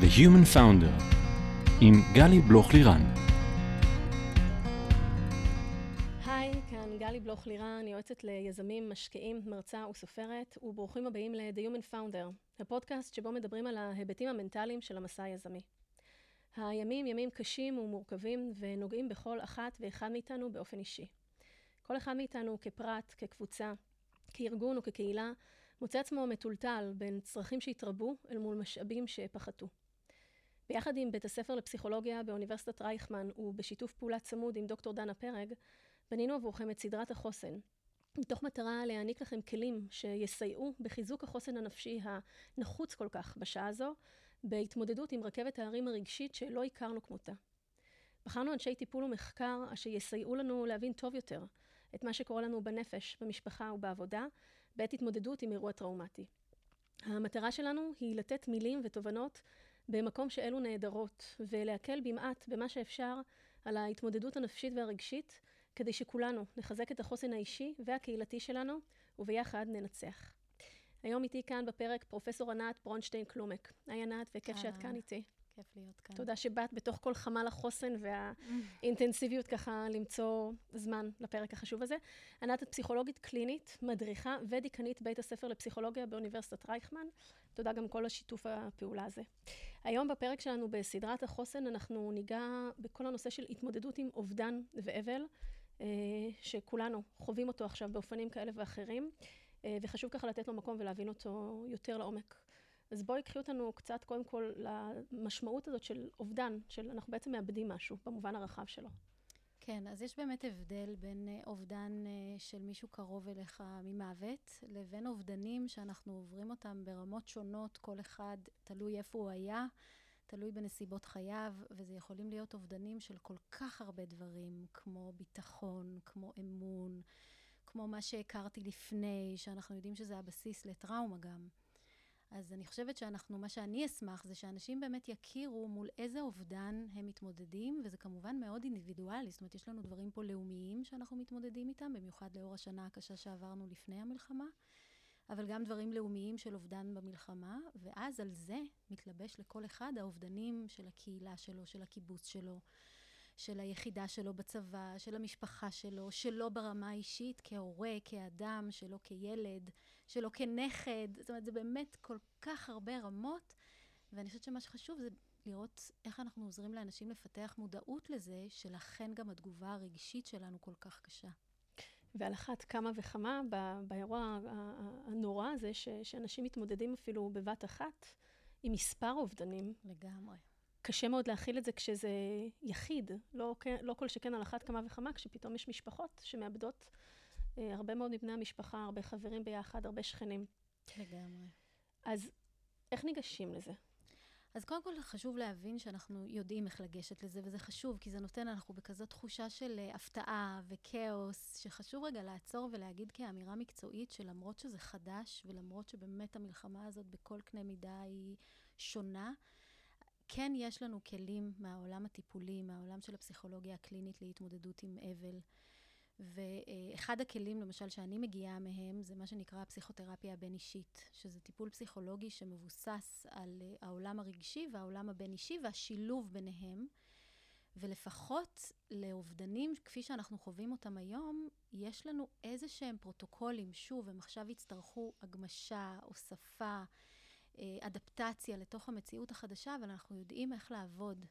The Human Founder עם גלי בלוך-לירן. היי, כאן גלי בלוך-לירן, יועצת ליזמים, משקיעים, מרצה וסופרת, וברוכים הבאים ל-The Human Founder, הפודקאסט שבו מדברים על ההיבטים המנטליים של המסע היזמי. הימים ימים קשים ומורכבים ונוגעים בכל אחת ואחד מאיתנו באופן אישי. כל אחד מאיתנו כפרט, כקבוצה, כארגון או כקהילה, מוצא עצמו מטולטל בין צרכים שהתרבו אל מול משאבים שפחתו. ביחד עם בית הספר לפסיכולוגיה באוניברסיטת רייכמן ובשיתוף פעולה צמוד עם דוקטור דנה פרג, בנינו עבורכם את סדרת החוסן, מתוך מטרה להעניק לכם כלים שיסייעו בחיזוק החוסן הנפשי הנחוץ כל כך בשעה הזו, בהתמודדות עם רכבת ההרים הרגשית שלא הכרנו כמותה. בחרנו אנשי טיפול ומחקר אשר יסייעו לנו להבין טוב יותר את מה שקורה לנו בנפש, במשפחה ובעבודה, בעת התמודדות עם אירוע טראומטי. המטרה שלנו היא לתת מילים ותובנות במקום שאלו נהדרות, ולהקל במעט במה שאפשר על ההתמודדות הנפשית והרגשית, כדי שכולנו נחזק את החוסן האישי והקהילתי שלנו, וביחד ננצח. היום איתי כאן בפרק פרופסור ענת ברונשטיין קלומק. היי ענת, וכיף שאת כאן איתי. כיף להיות כאן. תודה שבאת בתוך כל חמ"ל החוסן והאינטנסיביות ככה למצוא זמן לפרק החשוב הזה. ענת את פסיכולוגית קלינית, מדריכה ודיקנית בית הספר לפסיכולוגיה באוניברסיטת רייכמן. תודה גם כל השיתוף הפעולה הזה. היום בפרק שלנו בסדרת החוסן אנחנו ניגע בכל הנושא של התמודדות עם אובדן ואבל, אה, שכולנו חווים אותו עכשיו באופנים כאלה ואחרים, אה, וחשוב ככה לתת לו מקום ולהבין אותו יותר לעומק. אז בואי קחי אותנו קצת קודם כל למשמעות הזאת של אובדן, של אנחנו בעצם מאבדים משהו במובן הרחב שלו. כן, אז יש באמת הבדל בין אה, אובדן אה, של מישהו קרוב אליך ממוות, לבין אובדנים שאנחנו עוברים אותם ברמות שונות, כל אחד תלוי איפה הוא היה, תלוי בנסיבות חייו, וזה יכולים להיות אובדנים של כל כך הרבה דברים, כמו ביטחון, כמו אמון, כמו מה שהכרתי לפני, שאנחנו יודעים שזה הבסיס לטראומה גם. אז אני חושבת שאנחנו, מה שאני אשמח זה שאנשים באמת יכירו מול איזה אובדן הם מתמודדים, וזה כמובן מאוד אינדיבידואלי, זאת אומרת, יש לנו דברים פה לאומיים שאנחנו מתמודדים איתם, במיוחד לאור השנה הקשה שעברנו לפני המלחמה, אבל גם דברים לאומיים של אובדן במלחמה, ואז על זה מתלבש לכל אחד האובדנים של הקהילה שלו, של הקיבוץ שלו. של היחידה שלו בצבא, של המשפחה שלו, שלו ברמה האישית, כהורה, כאדם, שלו כילד, שלו כנכד. זאת אומרת, זה באמת כל כך הרבה רמות, ואני חושבת שמה שחשוב זה לראות איך אנחנו עוזרים לאנשים לפתח מודעות לזה, שלכן גם התגובה הרגשית שלנו כל כך קשה. ועל אחת כמה וכמה באירוע הנורא הזה, שאנשים מתמודדים אפילו בבת אחת עם מספר אובדנים. לגמרי. קשה מאוד להכיל את זה כשזה יחיד, לא, לא כל שכן על אחת כמה וכמה, כשפתאום יש משפחות שמאבדות הרבה מאוד מבני המשפחה, הרבה חברים ביחד, הרבה שכנים. לגמרי. אז איך ניגשים לזה? אז קודם כל חשוב להבין שאנחנו יודעים איך לגשת לזה, וזה חשוב, כי זה נותן, אנחנו בכזאת תחושה של uh, הפתעה וכאוס, שחשוב רגע לעצור ולהגיד כאמירה מקצועית, שלמרות שזה חדש, ולמרות שבאמת המלחמה הזאת בכל קנה מידה היא שונה, כן יש לנו כלים מהעולם הטיפולי, מהעולם של הפסיכולוגיה הקלינית להתמודדות עם אבל. ואחד הכלים, למשל, שאני מגיעה מהם, זה מה שנקרא הפסיכותרפיה הבין-אישית, שזה טיפול פסיכולוגי שמבוסס על אה, העולם הרגשי והעולם הבין-אישי והשילוב ביניהם. ולפחות לאובדנים, כפי שאנחנו חווים אותם היום, יש לנו איזה שהם פרוטוקולים, שוב, הם עכשיו יצטרכו הגמשה, הוספה, אה, אדפטציה לתוך המציאות החדשה, אבל אנחנו יודעים איך לעבוד.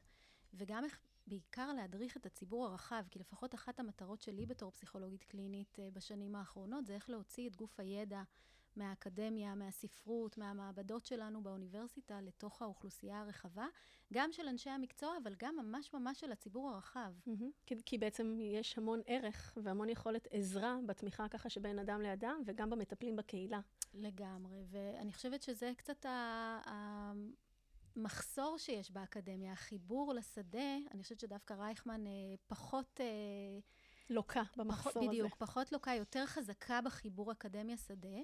וגם איך בעיקר להדריך את הציבור הרחב, כי לפחות אחת המטרות שלי בתור פסיכולוגית קלינית אה, בשנים האחרונות, זה איך להוציא את גוף הידע מהאקדמיה, מהספרות, מהמעבדות שלנו באוניברסיטה לתוך האוכלוסייה הרחבה, גם של אנשי המקצוע, אבל גם ממש ממש של הציבור הרחב. Mm-hmm. כי, כי בעצם יש המון ערך והמון יכולת עזרה בתמיכה ככה שבין אדם לאדם, וגם במטפלים בקהילה. לגמרי, ואני חושבת שזה קצת ה... המחסור שיש באקדמיה, החיבור לשדה, אני חושבת שדווקא רייכמן אה, פחות... אה, לוקה במחסור פחות, הזה. בדיוק, פחות לוקה, יותר חזקה בחיבור אקדמיה-שדה.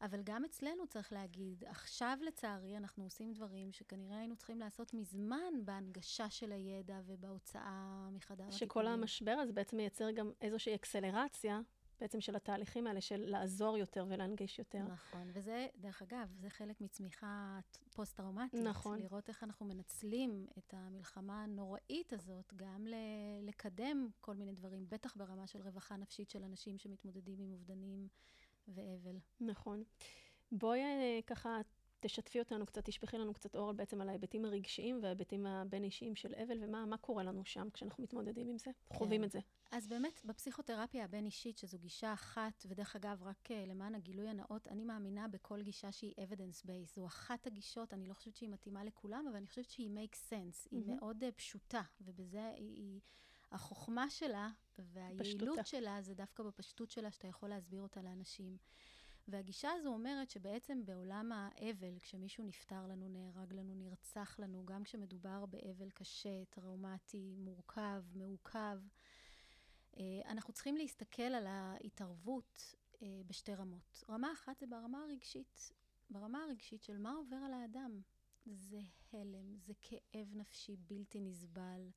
אבל גם אצלנו צריך להגיד, עכשיו לצערי אנחנו עושים דברים שכנראה היינו צריכים לעשות מזמן בהנגשה של הידע ובהוצאה מחדר הטיפולים. שכל המשבר הזה בעצם מייצר גם איזושהי אקסלרציה בעצם של התהליכים האלה, של לעזור יותר ולהנגיש יותר. נכון, וזה, דרך אגב, זה חלק מצמיחה פוסט-טראומטית. נכון. לראות איך אנחנו מנצלים את המלחמה הנוראית הזאת, גם ל- לקדם כל מיני דברים, בטח ברמה של רווחה נפשית של אנשים שמתמודדים עם אובדנים ואבל. נכון. בואי אה, ככה תשתפי אותנו קצת, תשפכי לנו קצת אור בעצם על ההיבטים הרגשיים וההיבטים הבין-אישיים של אבל, ומה קורה לנו שם כשאנחנו מתמודדים עם זה, כן. חווים את זה. אז באמת, בפסיכותרפיה הבין-אישית, שזו גישה אחת, ודרך אגב, רק uh, למען הגילוי הנאות, אני מאמינה בכל גישה שהיא evidence-based. זו אחת הגישות, אני לא חושבת שהיא מתאימה לכולם, אבל אני חושבת שהיא make sense. Mm-hmm. היא מאוד uh, פשוטה, ובזה היא... היא החוכמה שלה והיעילות פשטותה. שלה זה דווקא בפשטות שלה, שאתה יכול להסביר אותה לאנשים. והגישה הזו אומרת שבעצם בעולם האבל, כשמישהו נפטר לנו, נהרג לנו, נרצח לנו, גם כשמדובר באבל קשה, טראומטי, מורכב, מעוכב, אה, אנחנו צריכים להסתכל על ההתערבות אה, בשתי רמות. רמה אחת זה ברמה הרגשית. ברמה הרגשית של מה עובר על האדם. זה הלם, זה כאב נפשי בלתי נסבל.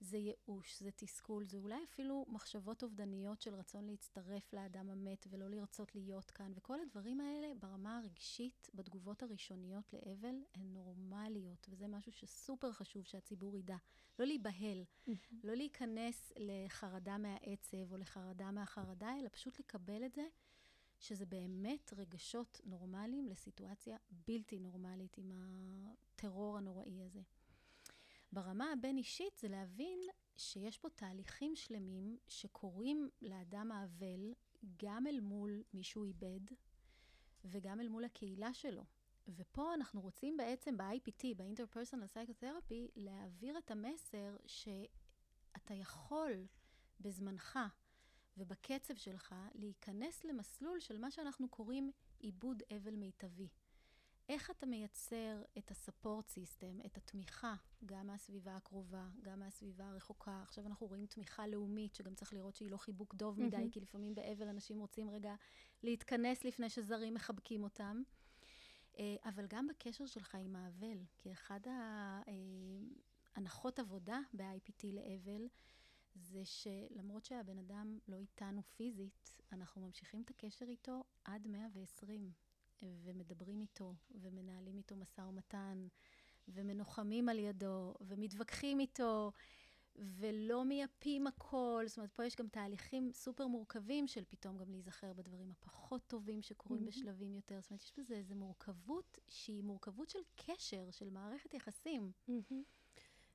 זה ייאוש, זה תסכול, זה אולי אפילו מחשבות אובדניות של רצון להצטרף לאדם המת ולא לרצות להיות כאן. וכל הדברים האלה ברמה הרגשית, בתגובות הראשוניות לאבל, הן נורמליות, וזה משהו שסופר חשוב שהציבור ידע. לא להיבהל, לא להיכנס לחרדה מהעצב או לחרדה מהחרדה, אלא פשוט לקבל את זה. שזה באמת רגשות נורמליים לסיטואציה בלתי נורמלית עם הטרור הנוראי הזה. ברמה הבין-אישית זה להבין שיש פה תהליכים שלמים שקורים לאדם האבל גם אל מול מי שהוא איבד וגם אל מול הקהילה שלו. ופה אנחנו רוצים בעצם ב-IPT, ב-Interpersonal Psychotherapy, להעביר את המסר שאתה יכול בזמנך ובקצב שלך להיכנס למסלול של מה שאנחנו קוראים עיבוד אבל מיטבי. איך אתה מייצר את ה-support system, את התמיכה, גם מהסביבה הקרובה, גם מהסביבה הרחוקה. עכשיו אנחנו רואים תמיכה לאומית, שגם צריך לראות שהיא לא חיבוק דוב מדי, mm-hmm. כי לפעמים באבל אנשים רוצים רגע להתכנס לפני שזרים מחבקים אותם. אה, אבל גם בקשר שלך עם האבל, כי אחד ההנחות אה, עבודה ב-IPT לאבל, זה שלמרות שהבן אדם לא איתנו פיזית, אנחנו ממשיכים את הקשר איתו עד 120. ומדברים איתו, ומנהלים איתו משא ומתן, ומנוחמים על ידו, ומתווכחים איתו, ולא מייפים הכל. זאת אומרת, פה יש גם תהליכים סופר מורכבים של פתאום גם להיזכר בדברים הפחות טובים שקורים mm-hmm. בשלבים יותר. זאת אומרת, יש בזה איזו מורכבות שהיא מורכבות של קשר, של מערכת יחסים. Mm-hmm.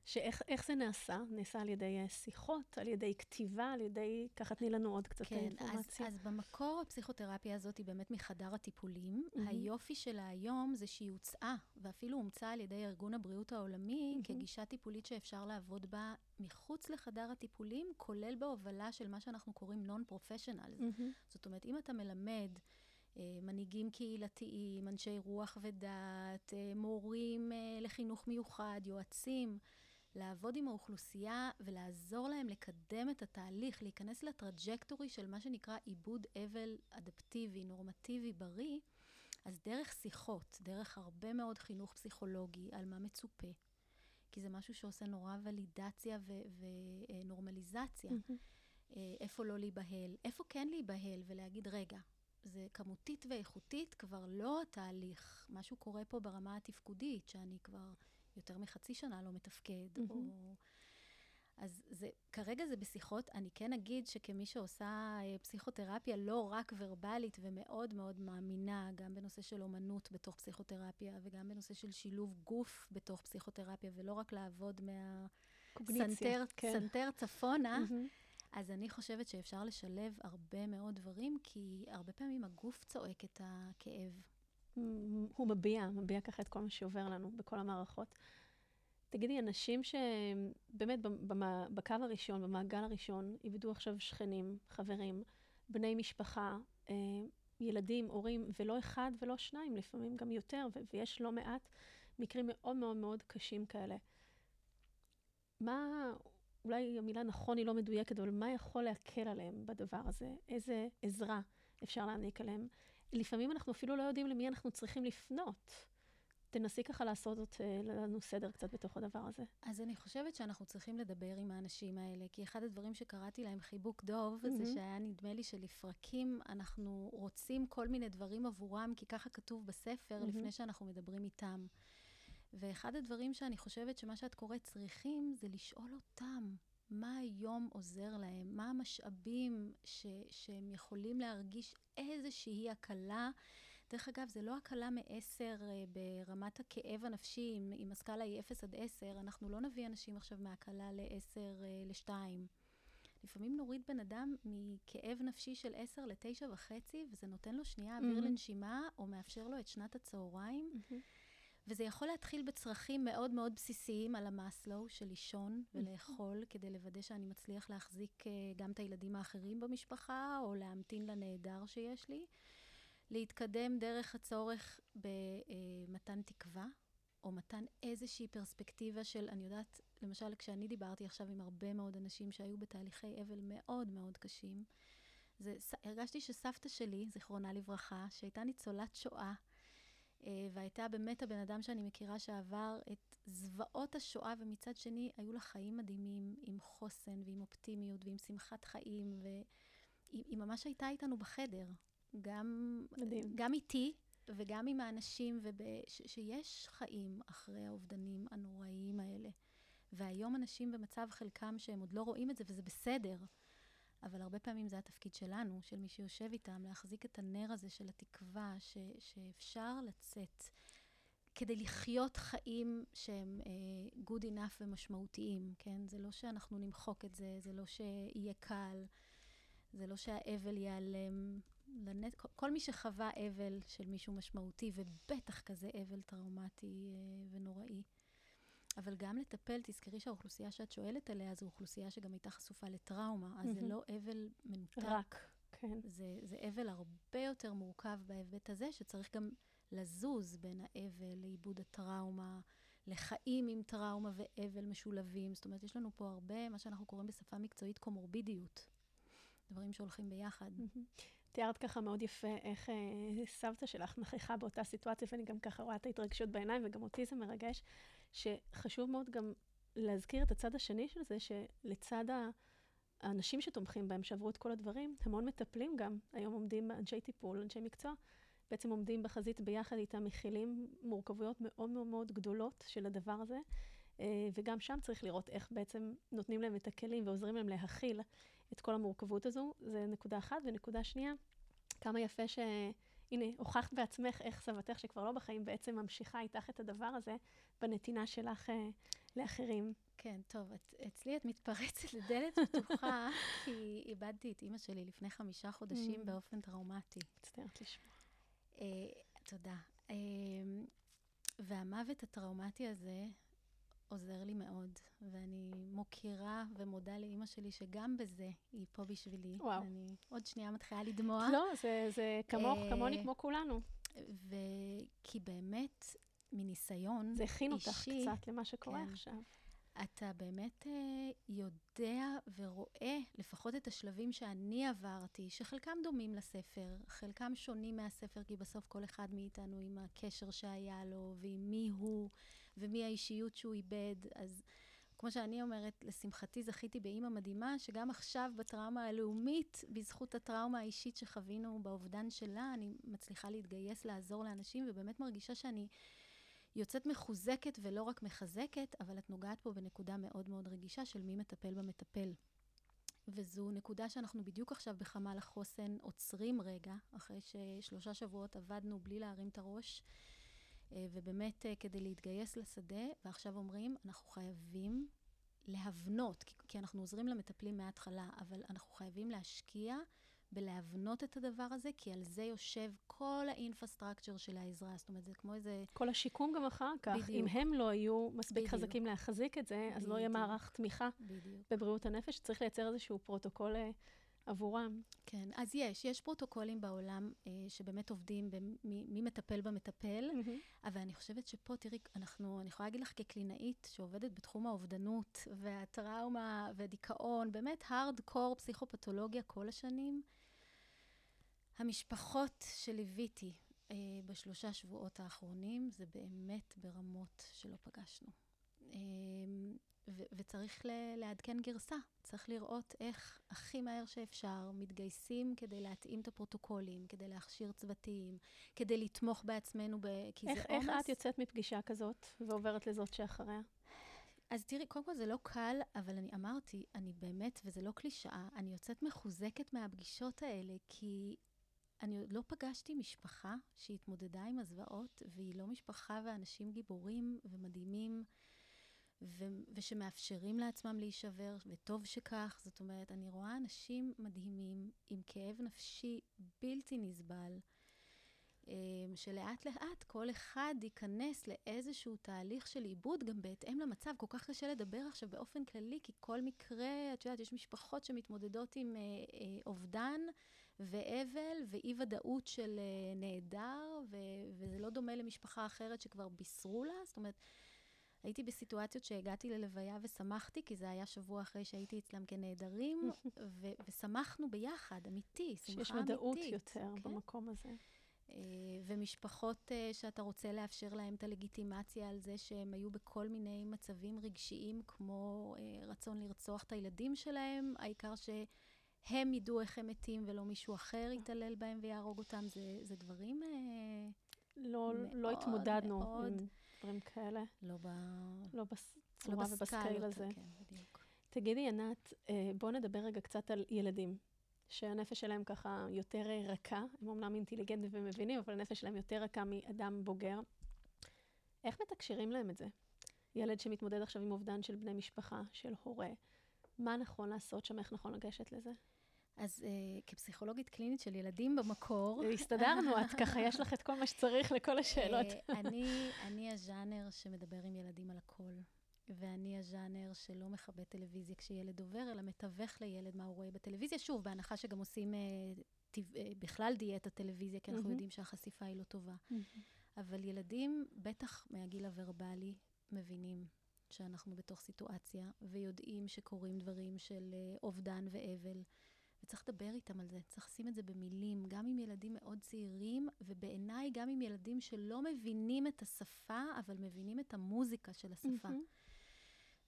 שאיך זה נעשה? נעשה על ידי אה, שיחות, על ידי כתיבה, על ידי... ככה תני לנו עוד קצת כן, אינפורמציה. אז, אז במקור הפסיכותרפיה הזאת היא באמת מחדר הטיפולים. Mm-hmm. היופי שלה היום זה שהיא הוצאה, ואפילו אומצה על ידי ארגון הבריאות העולמי, mm-hmm. כגישה טיפולית שאפשר לעבוד בה מחוץ לחדר הטיפולים, כולל בהובלה של מה שאנחנו קוראים נון-פרופשיונלס. Mm-hmm. זאת אומרת, אם אתה מלמד... אה, מנהיגים קהילתיים, אנשי רוח ודת, אה, מורים לחינוך מיוחד, יועצים, לעבוד עם האוכלוסייה ולעזור להם לקדם את התהליך, להיכנס ל trajectory של מה שנקרא עיבוד אבל אדפטיבי, נורמטיבי, בריא, אז דרך שיחות, דרך הרבה מאוד חינוך פסיכולוגי על מה מצופה, כי זה משהו שעושה נורא ולידציה ונורמליזציה. Mm-hmm. איפה לא להיבהל, איפה כן להיבהל ולהגיד, רגע, זה כמותית ואיכותית כבר לא התהליך, משהו קורה פה ברמה התפקודית, שאני כבר יותר מחצי שנה לא מתפקד, mm-hmm. או... אז זה, כרגע זה בשיחות. אני כן אגיד שכמי שעושה אה, פסיכותרפיה לא רק ורבלית ומאוד מאוד מאמינה, גם בנושא של אומנות בתוך פסיכותרפיה, וגם בנושא של שילוב גוף בתוך פסיכותרפיה, ולא רק לעבוד מהסנטר כן. צפונה, mm-hmm. אז אני חושבת שאפשר לשלב הרבה מאוד דברים, כי הרבה פעמים הגוף צועק את הכאב. הוא מביע, מביע ככה את כל מה שעובר לנו בכל המערכות. תגידי, אנשים שבאמת בקו הראשון, במעגל הראשון, איבדו עכשיו שכנים, חברים, בני משפחה, אה, ילדים, הורים, ולא אחד ולא שניים, לפעמים גם יותר, ויש לא מעט מקרים מאוד מאוד מאוד קשים כאלה. מה, אולי המילה נכון היא לא מדויקת, אבל מה יכול להקל עליהם בדבר הזה? איזה עזרה אפשר להעניק עליהם? לפעמים אנחנו אפילו לא יודעים למי אנחנו צריכים לפנות. תנסי ככה לעשות אה, לנו סדר קצת בתוך הדבר הזה. אז אני חושבת שאנחנו צריכים לדבר עם האנשים האלה, כי אחד הדברים שקראתי להם חיבוק דוב, mm-hmm. זה שהיה נדמה לי שלפרקים אנחנו רוצים כל מיני דברים עבורם, כי ככה כתוב בספר, mm-hmm. לפני שאנחנו מדברים איתם. ואחד הדברים שאני חושבת שמה שאת קוראת צריכים, זה לשאול אותם. מה היום עוזר להם? מה המשאבים ש, שהם יכולים להרגיש איזושהי הקלה? דרך אגב, זה לא הקלה מ-10 אה, ברמת הכאב הנפשי, אם, אם הסקאלה היא 0 עד 10, אנחנו לא נביא אנשים עכשיו מהקלה ל-10 ל-2. לפעמים נוריד בן אדם מכאב נפשי של 10 ל-9 וחצי, וזה נותן לו שנייה אוויר mm-hmm. לנשימה, או מאפשר לו את שנת הצהריים. Mm-hmm. וזה יכול להתחיל בצרכים מאוד מאוד בסיסיים על המאסלו של לישון ולאכול, כדי לוודא שאני מצליח להחזיק uh, גם את הילדים האחרים במשפחה, או להמתין לנהדר שיש לי. להתקדם דרך הצורך במתן תקווה, או מתן איזושהי פרספקטיבה של, אני יודעת, למשל, כשאני דיברתי עכשיו עם הרבה מאוד אנשים שהיו בתהליכי אבל מאוד מאוד קשים, זה, הרגשתי שסבתא שלי, זיכרונה לברכה, שהייתה ניצולת שואה, אה, והייתה באמת הבן אדם שאני מכירה שעבר את זוועות השואה, ומצד שני היו לה חיים מדהימים, עם חוסן ועם אופטימיות ועם שמחת חיים, והיא ממש הייתה איתנו בחדר. גם, מדהים. גם איתי וגם עם האנשים, ושיש חיים אחרי האובדנים הנוראיים האלה. והיום אנשים במצב חלקם שהם עוד לא רואים את זה, וזה בסדר. אבל הרבה פעמים זה התפקיד שלנו, של מי שיושב איתם, להחזיק את הנר הזה של התקווה, ש, שאפשר לצאת כדי לחיות חיים שהם uh, good enough ומשמעותיים, כן? זה לא שאנחנו נמחוק את זה, זה לא שיהיה קל, זה לא שהאבל ייעלם. לנט... כל מי שחווה אבל של מישהו משמעותי, ובטח כזה אבל טראומטי uh, ונוראי, אבל גם לטפל, תזכרי שהאוכלוסייה שאת שואלת עליה זו אוכלוסייה שגם הייתה חשופה לטראומה, אז זה לא אבל מנותק. רק, כן. זה, זה אבל הרבה יותר מורכב בהיבט הזה, שצריך גם לזוז בין האבל לעיבוד הטראומה, לחיים עם טראומה ואבל משולבים. זאת אומרת, יש לנו פה הרבה, מה שאנחנו קוראים בשפה מקצועית קומורבידיות. דברים שהולכים ביחד. תיארת ככה מאוד יפה איך אה, סבתא שלך נכחה באותה סיטואציה, ואני גם ככה רואה את ההתרגשות בעיניים, וגם אותי זה מרגש, שחשוב מאוד גם להזכיר את הצד השני של זה, שלצד האנשים שתומכים בהם, שעברו את כל הדברים, המון מטפלים גם, היום עומדים אנשי טיפול, אנשי מקצוע, בעצם עומדים בחזית ביחד איתם, מכילים מורכבויות מאוד מאוד מאוד גדולות של הדבר הזה, אה, וגם שם צריך לראות איך בעצם נותנים להם את הכלים ועוזרים להם להכיל את כל המורכבות הזו. זה נקודה אחת. ונקודה שנייה, כמה יפה ש... הנה, הוכחת בעצמך איך סבתך, שכבר לא בחיים, בעצם ממשיכה איתך את הדבר הזה בנתינה שלך אה, לאחרים. כן, טוב, את, אצלי את מתפרצת לדלת פתוחה, כי איבדתי את אימא שלי לפני חמישה חודשים mm. באופן טראומטי. מצטערת לשמוע. אה, תודה. אה, והמוות הטראומטי הזה, עוזר לי מאוד, ואני מוקירה ומודה לאימא שלי שגם בזה היא פה בשבילי. וואו. אני עוד שנייה מתחילה לדמוע. לא, זה, זה כמוך, אה, כמוני, כמו כולנו. וכי באמת, מניסיון אישי... זה הכין אותך קצת למה שקורה כן. עכשיו. אתה באמת uh, יודע ורואה לפחות את השלבים שאני עברתי, שחלקם דומים לספר, חלקם שונים מהספר, כי בסוף כל אחד מאיתנו עם הקשר שהיה לו, ועם מי הוא, ומי האישיות שהוא איבד. אז כמו שאני אומרת, לשמחתי זכיתי באימא מדהימה, שגם עכשיו בטראומה הלאומית, בזכות הטראומה האישית שחווינו באובדן שלה, אני מצליחה להתגייס לעזור לאנשים, ובאמת מרגישה שאני... יוצאת מחוזקת ולא רק מחזקת, אבל את נוגעת פה בנקודה מאוד מאוד רגישה של מי מטפל במטפל. וזו נקודה שאנחנו בדיוק עכשיו בחמ"ל החוסן עוצרים רגע, אחרי ששלושה שבועות עבדנו בלי להרים את הראש, ובאמת אה, כדי להתגייס לשדה, ועכשיו אומרים, אנחנו חייבים להבנות, כי אנחנו עוזרים למטפלים מההתחלה, אבל אנחנו חייבים להשקיע בלהבנות את הדבר הזה, כי על זה יושב כל ה infrastructure של העזרה. זאת אומרת, זה כמו איזה... כל השיקום גם אחר כך. בדיוק. אם הם לא היו מספיק בדיוק. חזקים להחזיק את זה, אז בדיוק. לא יהיה מערך תמיכה בדיוק. בבריאות הנפש. צריך לייצר איזשהו פרוטוקול אה, עבורם. כן, אז יש, יש פרוטוקולים בעולם אה, שבאמת עובדים במי מטפל במטפל, mm-hmm. אבל אני חושבת שפה, תראי, אנחנו, אני יכולה להגיד לך כקלינאית שעובדת בתחום האובדנות והטראומה והדיכאון, באמת hard core פסיכופתולוגיה כל השנים, המשפחות שליוויתי אה, בשלושה שבועות האחרונים זה באמת ברמות שלא פגשנו. אה, ו- וצריך ל- לעדכן גרסה. צריך לראות איך הכי מהר שאפשר מתגייסים כדי להתאים את הפרוטוקולים, כדי להכשיר צוותים, כדי לתמוך בעצמנו, ב- כי איך, זה עומס. איך את יוצאת מפגישה כזאת ועוברת לזאת שאחריה? אז תראי, קודם כל זה לא קל, אבל אני אמרתי, אני באמת, וזה לא קלישאה, אני יוצאת מחוזקת מהפגישות האלה, כי אני עוד לא פגשתי משפחה שהתמודדה עם הזוועות, והיא לא משפחה ואנשים גיבורים ומדהימים, ו- ושמאפשרים לעצמם להישבר, וטוב שכך. זאת אומרת, אני רואה אנשים מדהימים עם כאב נפשי בלתי נסבל. אמ, שלאט לאט כל אחד ייכנס לאיזשהו תהליך של עיבוד, גם בהתאם למצב. כל כך קשה לדבר עכשיו באופן כללי, כי כל מקרה, את יודעת, יש משפחות שמתמודדות עם אה, אה, אובדן ואבל ואי-ודאות של אה, נעדר, ו- וזה לא דומה למשפחה אחרת שכבר בישרו לה. זאת אומרת, הייתי בסיטואציות שהגעתי ללוויה ושמחתי, כי זה היה שבוע אחרי שהייתי אצלם כנעדרים, ו- ושמחנו ביחד, אמיתי, שמחה אמיתית. שיש ודאות יותר כן. במקום הזה. אה, ומשפחות אה, שאתה רוצה לאפשר להם את הלגיטימציה על זה שהם היו בכל מיני מצבים רגשיים, כמו אה, רצון לרצוח את הילדים שלהם, העיקר שהם ידעו איך הם מתים ולא מישהו אחר יתעלל בהם ויהרוג אותם, זה, זה דברים לא, לא מאוד, התמודדנו מאוד. עם דברים כאלה, לא, ב... לא לא בצורה ובסקייל בסקלות, הזה. כן, בדיוק. תגידי, ענת, אה, בואו נדבר רגע קצת על ילדים, שהנפש שלהם ככה יותר רכה, הם אומנם אינטליגנטים ומבינים, אבל הנפש שלהם יותר רכה מאדם בוגר. איך מתקשרים להם את זה? ילד שמתמודד עכשיו עם אובדן של בני משפחה, של הורה, מה נכון לעשות שם, איך נכון לגשת לזה? אז אה, כפסיכולוגית קלינית של ילדים במקור, הסתדרנו, את ככה, יש לך את כל מה שצריך לכל השאלות. אה, אני, אני הז'אנר שמדבר עם ילדים על הכל. ואני הז'אנר שלא מכבה טלוויזיה כשילד עובר, אלא מתווך לילד מה הוא רואה בטלוויזיה. שוב, בהנחה שגם עושים אה, טבע, אה, בכלל דיאטה טלוויזיה, כי אנחנו מהמם. יודעים שהחשיפה היא לא טובה. אבל ילדים, בטח מהגיל הוורבלי, מבינים שאנחנו בתוך סיטואציה, ויודעים שקורים דברים של אה, אובדן ואבל. וצריך לדבר איתם על זה, צריך לשים את זה במילים, גם עם ילדים מאוד צעירים, ובעיניי גם עם ילדים שלא מבינים את השפה, אבל מבינים את המוזיקה של השפה. מהמם.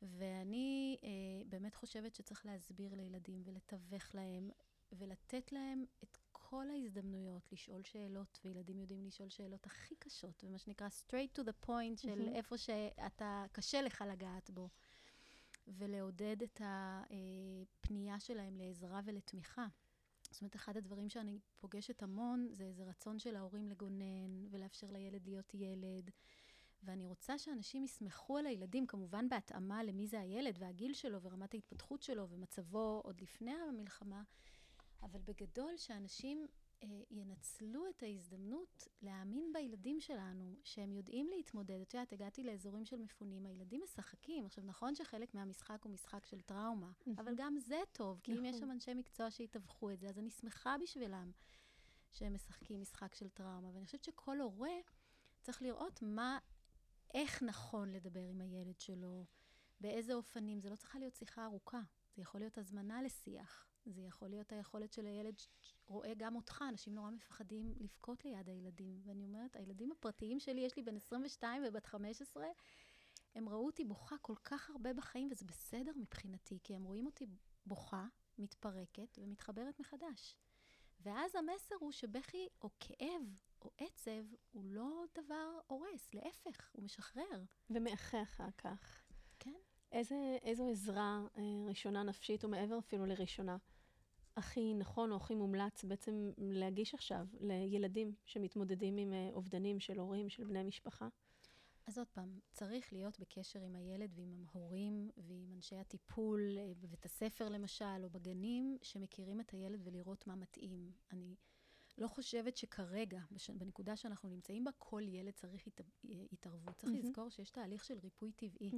ואני אה, באמת חושבת שצריך להסביר לילדים ולתווך להם, ולתת להם את כל ההזדמנויות לשאול שאלות, וילדים יודעים לשאול שאלות הכי קשות, ומה שנקרא straight to the point של מהמם. איפה שאתה, קשה לך לגעת בו. ולעודד את הפנייה שלהם לעזרה ולתמיכה. זאת אומרת, אחד הדברים שאני פוגשת המון, זה איזה רצון של ההורים לגונן, ולאפשר לילד להיות ילד. ואני רוצה שאנשים יסמכו על הילדים, כמובן בהתאמה למי זה הילד, והגיל שלו, ורמת ההתפתחות שלו, ומצבו עוד לפני המלחמה, אבל בגדול שאנשים ינצלו את ההזדמנות להאמין בילדים שלנו, שהם יודעים להתמודד. את יודעת, הגעתי לאזורים של מפונים, הילדים משחקים. עכשיו, נכון שחלק מהמשחק הוא משחק של טראומה, אבל גם זה טוב, כי אם יש נכון. שם אנשי מקצוע שיתווכו את זה, אז אני שמחה בשבילם שהם משחקים משחק של טראומה. ואני חושבת שכל הורה צריך לראות מה, איך נכון לדבר עם הילד שלו, באיזה אופנים. זה לא צריכה להיות שיחה ארוכה, זה יכול להיות הזמנה לשיח. זה יכול להיות היכולת של הילד שרואה גם אותך, אנשים נורא מפחדים לבכות ליד הילדים. ואני אומרת, הילדים הפרטיים שלי, יש לי בן 22 ובת 15, הם ראו אותי בוכה כל כך הרבה בחיים, וזה בסדר מבחינתי, כי הם רואים אותי בוכה, מתפרקת ומתחברת מחדש. ואז המסר הוא שבכי או כאב או עצב הוא לא דבר הורס, להפך, הוא משחרר. ומאחה אחר כך. כן. איזה, איזו עזרה אה, ראשונה נפשית, או מעבר אפילו לראשונה, הכי נכון או הכי מומלץ בעצם להגיש עכשיו לילדים שמתמודדים עם אה, אובדנים של הורים, של בני משפחה? אז עוד פעם, צריך להיות בקשר עם הילד ועם ההורים ועם אנשי הטיפול אה, בבית הספר למשל, או בגנים, שמכירים את הילד ולראות מה מתאים. אני לא חושבת שכרגע, בש... בנקודה שאנחנו נמצאים בה, כל ילד צריך הת... התערבות. צריך מהמם. לזכור שיש תהליך של ריפוי טבעי,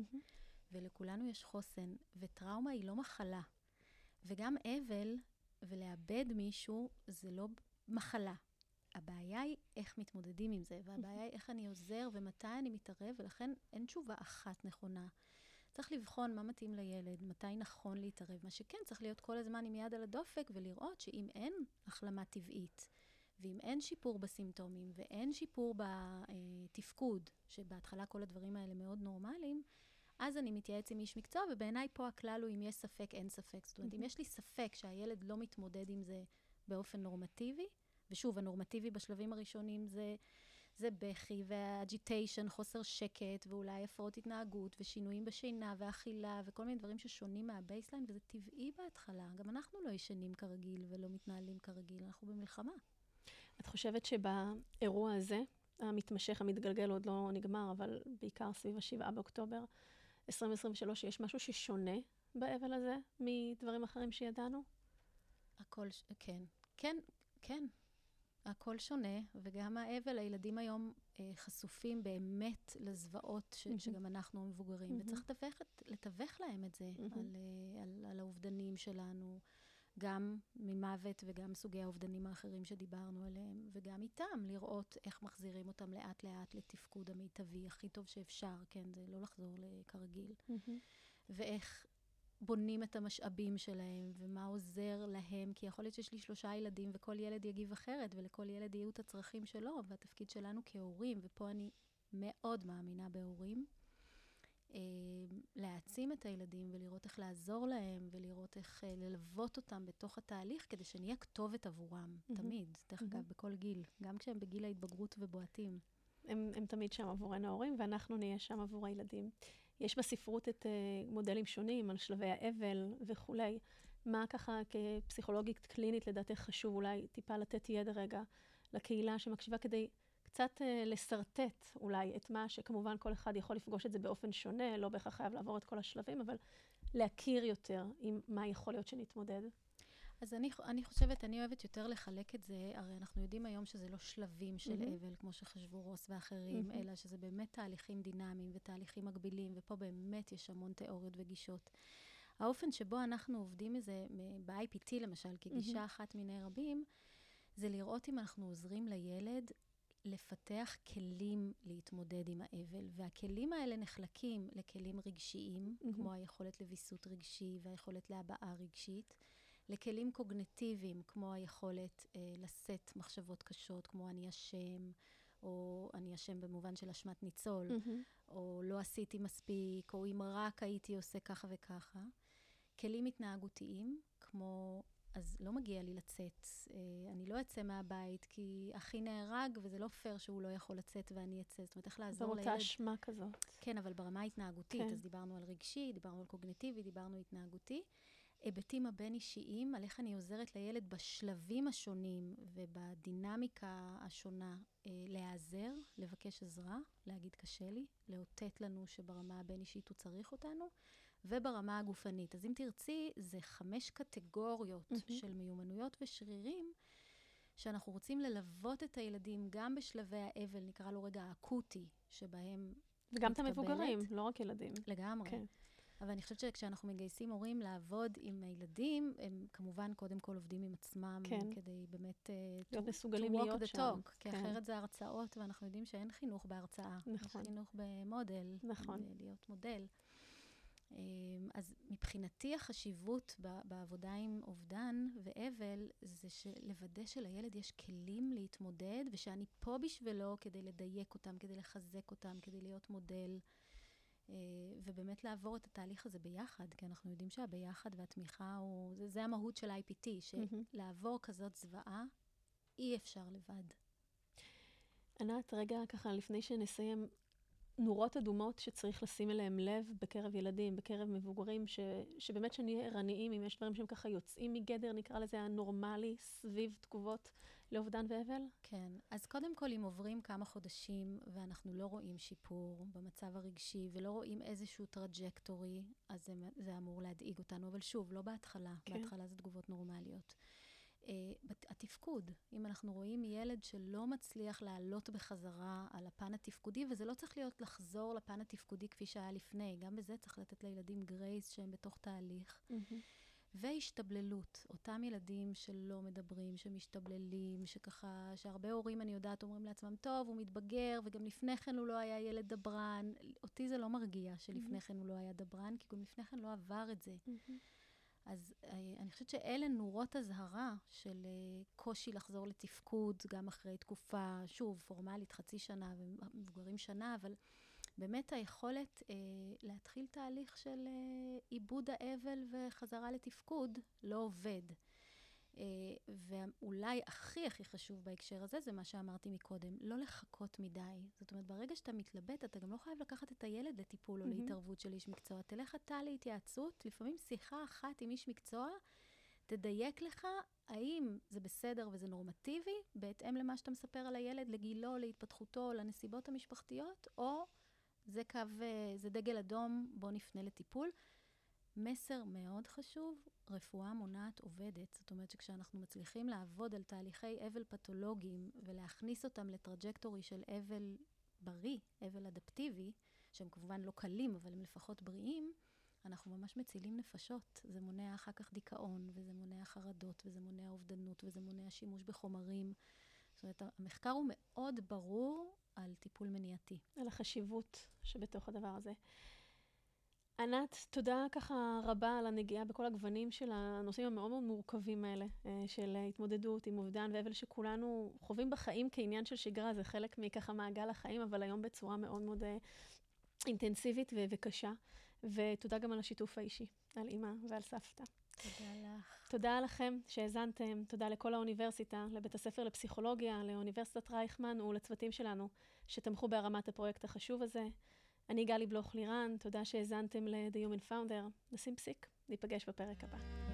ולכולנו יש חוסן, וטראומה היא לא מחלה. וגם אבל ולאבד מישהו זה לא מחלה. הבעיה היא איך מתמודדים עם זה, והבעיה היא איך אני עוזר ומתי אני מתערב, ולכן אין תשובה אחת נכונה. צריך לבחון מה מתאים לילד, מתי נכון להתערב. מה שכן, צריך להיות כל הזמן עם יד על הדופק ולראות שאם אין החלמה טבעית, ואם אין שיפור בסימפטומים ואין שיפור בתפקוד, שבהתחלה כל הדברים האלה מאוד נורמליים, אז אני מתייעץ עם איש מקצוע, ובעיניי פה הכלל הוא אם יש ספק, אין ספק. זאת אומרת, אם יש לי ספק שהילד לא מתמודד עם זה באופן נורמטיבי, ושוב, הנורמטיבי בשלבים הראשונים זה, זה בכי ו agitation, חוסר שקט, ואולי הפרעות התנהגות, ושינויים בשינה ואכילה, וכל מיני דברים ששונים מה baseline, וזה טבעי בהתחלה. גם אנחנו לא ישנים כרגיל ולא מתנהלים כרגיל, אנחנו במלחמה. את חושבת שבאירוע הזה, המתמשך, המתגלגל, עוד לא נגמר, אבל בעיקר סביב ה-7 באוקטובר 2023, יש משהו ששונה באבל הזה מדברים אחרים שידענו? הכל, כן. כן, כן. הכל שונה, וגם האבל, הילדים היום אה, חשופים באמת לזוועות ש, mm-hmm. שגם אנחנו המבוגרים, mm-hmm. וצריך לתווך, לתווך להם את זה, mm-hmm. על, אה, על, על האובדנים שלנו, גם ממוות וגם סוגי האובדנים האחרים שדיברנו עליהם, וגם איתם, לראות איך מחזירים אותם לאט-לאט לתפקוד המיטבי הכי טוב שאפשר, כן, זה לא לחזור כרגיל. Mm-hmm. ואיך בונים את המשאבים שלהם, ומה עוזר להם, כי יכול להיות שיש לי שלושה ילדים וכל ילד יגיב אחרת, ולכל ילד יהיו את הצרכים שלו, והתפקיד שלנו כהורים, ופה אני מאוד מאמינה בהורים, להעצים את הילדים ולראות איך לעזור להם, ולראות איך אה, ללוות אותם בתוך התהליך, כדי שנהיה כתובת עבורם, mm-hmm. תמיד, דרך אגב, mm-hmm. בכל גיל, גם כשהם בגיל ההתבגרות ובועטים. הם, הם תמיד שם עבורנו ההורים, ואנחנו נהיה שם עבור הילדים. יש בספרות את uh, מודלים שונים על שלבי האבל וכולי. מה ככה כפסיכולוגית קלינית לדעתך חשוב אולי טיפה לתת ידע רגע לקהילה שמקשיבה כדי קצת uh, לשרטט אולי את מה שכמובן כל אחד יכול לפגוש את זה באופן שונה, לא בהכרח חייב לעבור את כל השלבים, אבל להכיר יותר עם מה יכול להיות שנתמודד. אז אני, אני חושבת, אני אוהבת יותר לחלק את זה, הרי אנחנו יודעים היום שזה לא שלבים של mm-hmm. אבל, כמו שחשבו רוס ואחרים, mm-hmm. אלא שזה באמת תהליכים דינמיים ותהליכים מקבילים, ופה באמת יש המון תיאוריות וגישות. האופן שבו אנחנו עובדים מזה, ב-IPT למשל, כגישה mm-hmm. אחת מיני רבים, זה לראות אם אנחנו עוזרים לילד לפתח כלים להתמודד עם האבל. והכלים האלה נחלקים לכלים רגשיים, mm-hmm. כמו היכולת לוויסות רגשי והיכולת להבעה רגשית. לכלים קוגנטיביים, כמו היכולת אה, לשאת מחשבות קשות, כמו אני אשם, או אני אשם במובן של אשמת ניצול, mm-hmm. או לא עשיתי מספיק, או אם רק הייתי עושה ככה וככה. כלים התנהגותיים, כמו אז לא מגיע לי לצאת. אה, אני לא אצא מהבית, כי אחי נהרג, וזה לא פייר שהוא לא יכול לצאת ואני אצא. זאת אומרת, איך לעזור לילד... זאת אשמה כזאת. כן, אבל ברמה ההתנהגותית, כן. אז דיברנו על רגשי, דיברנו על קוגניטיבי, דיברנו התנהגותי. היבטים הבין-אישיים, על איך אני עוזרת לילד בשלבים השונים ובדינמיקה השונה אה, להיעזר, לבקש עזרה, להגיד קשה לי, לאותת לנו שברמה הבין-אישית הוא צריך אותנו, וברמה הגופנית. אז אם תרצי, זה חמש קטגוריות mm-hmm. של מיומנויות ושרירים. שאנחנו רוצים ללוות את הילדים גם בשלבי האבל, נקרא לו רגע האקוטי, שבהם וגם את המבוגרים, לא רק ילדים. לגמרי. כן. אבל אני חושבת שכשאנחנו מגייסים הורים לעבוד עם הילדים, הם כמובן קודם כל עובדים עם עצמם, כן. כדי באמת... Uh, להיות מסוגלים להיות שם. talk, כי כן. אחרת זה הרצאות, ואנחנו יודעים שאין חינוך בהרצאה. נכון. יש חינוך במודל. נכון. להיות מודל. אמ, אז מבחינתי החשיבות בעבודה עם אובדן ואבל, זה לוודא שלילד יש כלים להתמודד, ושאני פה בשבילו כדי לדייק אותם, כדי לחזק אותם, כדי להיות מודל. אה, ובאמת לעבור את התהליך הזה ביחד, כי אנחנו יודעים שהביחד והתמיכה הוא, זה, זה המהות של IPT, שלעבור כזאת זוועה, אי אפשר לבד. ענת, רגע ככה, לפני שנסיים, נורות אדומות שצריך לשים אליהם לב בקרב ילדים, בקרב מבוגרים, ש, שבאמת שנהיה ערניים, אם יש דברים שהם ככה יוצאים מגדר, נקרא לזה הנורמלי, סביב תגובות לאובדן ואבל? כן. אז קודם כל, אם עוברים כמה חודשים ואנחנו לא רואים שיפור במצב הרגשי ולא רואים איזשהו trajectory, אז זה, זה אמור להדאיג אותנו. אבל שוב, לא בהתחלה. כן. בהתחלה זה תגובות נורמליות. Uh, התפקוד, אם אנחנו רואים ילד שלא מצליח לעלות בחזרה על הפן התפקודי, וזה לא צריך להיות לחזור לפן התפקודי כפי שהיה לפני, גם בזה צריך לתת לילדים grace שהם בתוך תהליך. והשתבללות, אותם ילדים שלא מדברים, שמשתבללים, שככה, שהרבה הורים, אני יודעת, אומרים לעצמם, טוב, הוא מתבגר, וגם לפני כן הוא לא היה ילד דברן. אותי זה לא מרגיע שלפני. כן הוא לא היה דברן, כי גם לפני כן לא עבר את זה. אז אה, אני חושבת שאלה נורות אזהרה של אה, קושי לחזור לתפקוד, גם אחרי תקופה, שוב, פורמלית חצי שנה ומבוגרים שנה, אבל באמת היכולת אה, להתחיל תהליך של אה, עיבוד האבל וחזרה לתפקוד לא עובד. אה, ואולי הכי הכי חשוב בהקשר הזה, זה מה שאמרתי מקודם, לא לחכות מדי. זאת אומרת, ברגע שאתה מתלבט, אתה גם לא חייב לקחת את הילד לטיפול או. להתערבות של איש מקצוע. תלך אתה להתייעצות, לפעמים שיחה אחת עם איש מקצוע, תדייק לך האם זה בסדר וזה נורמטיבי, בהתאם למה שאתה מספר על הילד, לגילו, להתפתחותו, לנסיבות המשפחתיות, או זה קו, אה, זה דגל אדום, בוא נפנה לטיפול. מסר מאוד חשוב, רפואה מונעת עובדת. זאת אומרת שכשאנחנו מצליחים לעבוד על תהליכי אבל פתולוגיים ולהכניס אותם ל trajectory של אבל בריא, אבל אדפטיבי, שהם כמובן לא קלים, אבל הם לפחות בריאים, אנחנו ממש מצילים נפשות. זה מונע אחר כך דיכאון, וזה מונע חרדות, וזה מונע אובדנות, וזה מונע שימוש בחומרים. זאת אומרת, המחקר הוא מאוד ברור על טיפול מניעתי. על החשיבות שבתוך הדבר הזה. ענת, תודה ככה רבה על הנגיעה בכל הגוונים של הנושאים המאוד מאוד מורכבים האלה, אה, של התמודדות עם אובדן ואבל שכולנו חווים בחיים כעניין של שגרה, זה חלק מככה מעגל החיים, אבל היום בצורה מאוד מאוד אה, אינטנסיבית וקשה. ותודה גם על השיתוף האישי, על אימא ועל סבתא. תודה לך. תודה לכם שהאזנתם, תודה לכל האוניברסיטה, לבית הספר לפסיכולוגיה, לאוניברסיטת רייכמן ולצוותים שלנו שתמכו בהרמת הפרויקט החשוב הזה. אני גלי בלוך לירן, תודה שהאזנתם ל-The Human Founder. נשים פסיק, ניפגש בפרק הבא.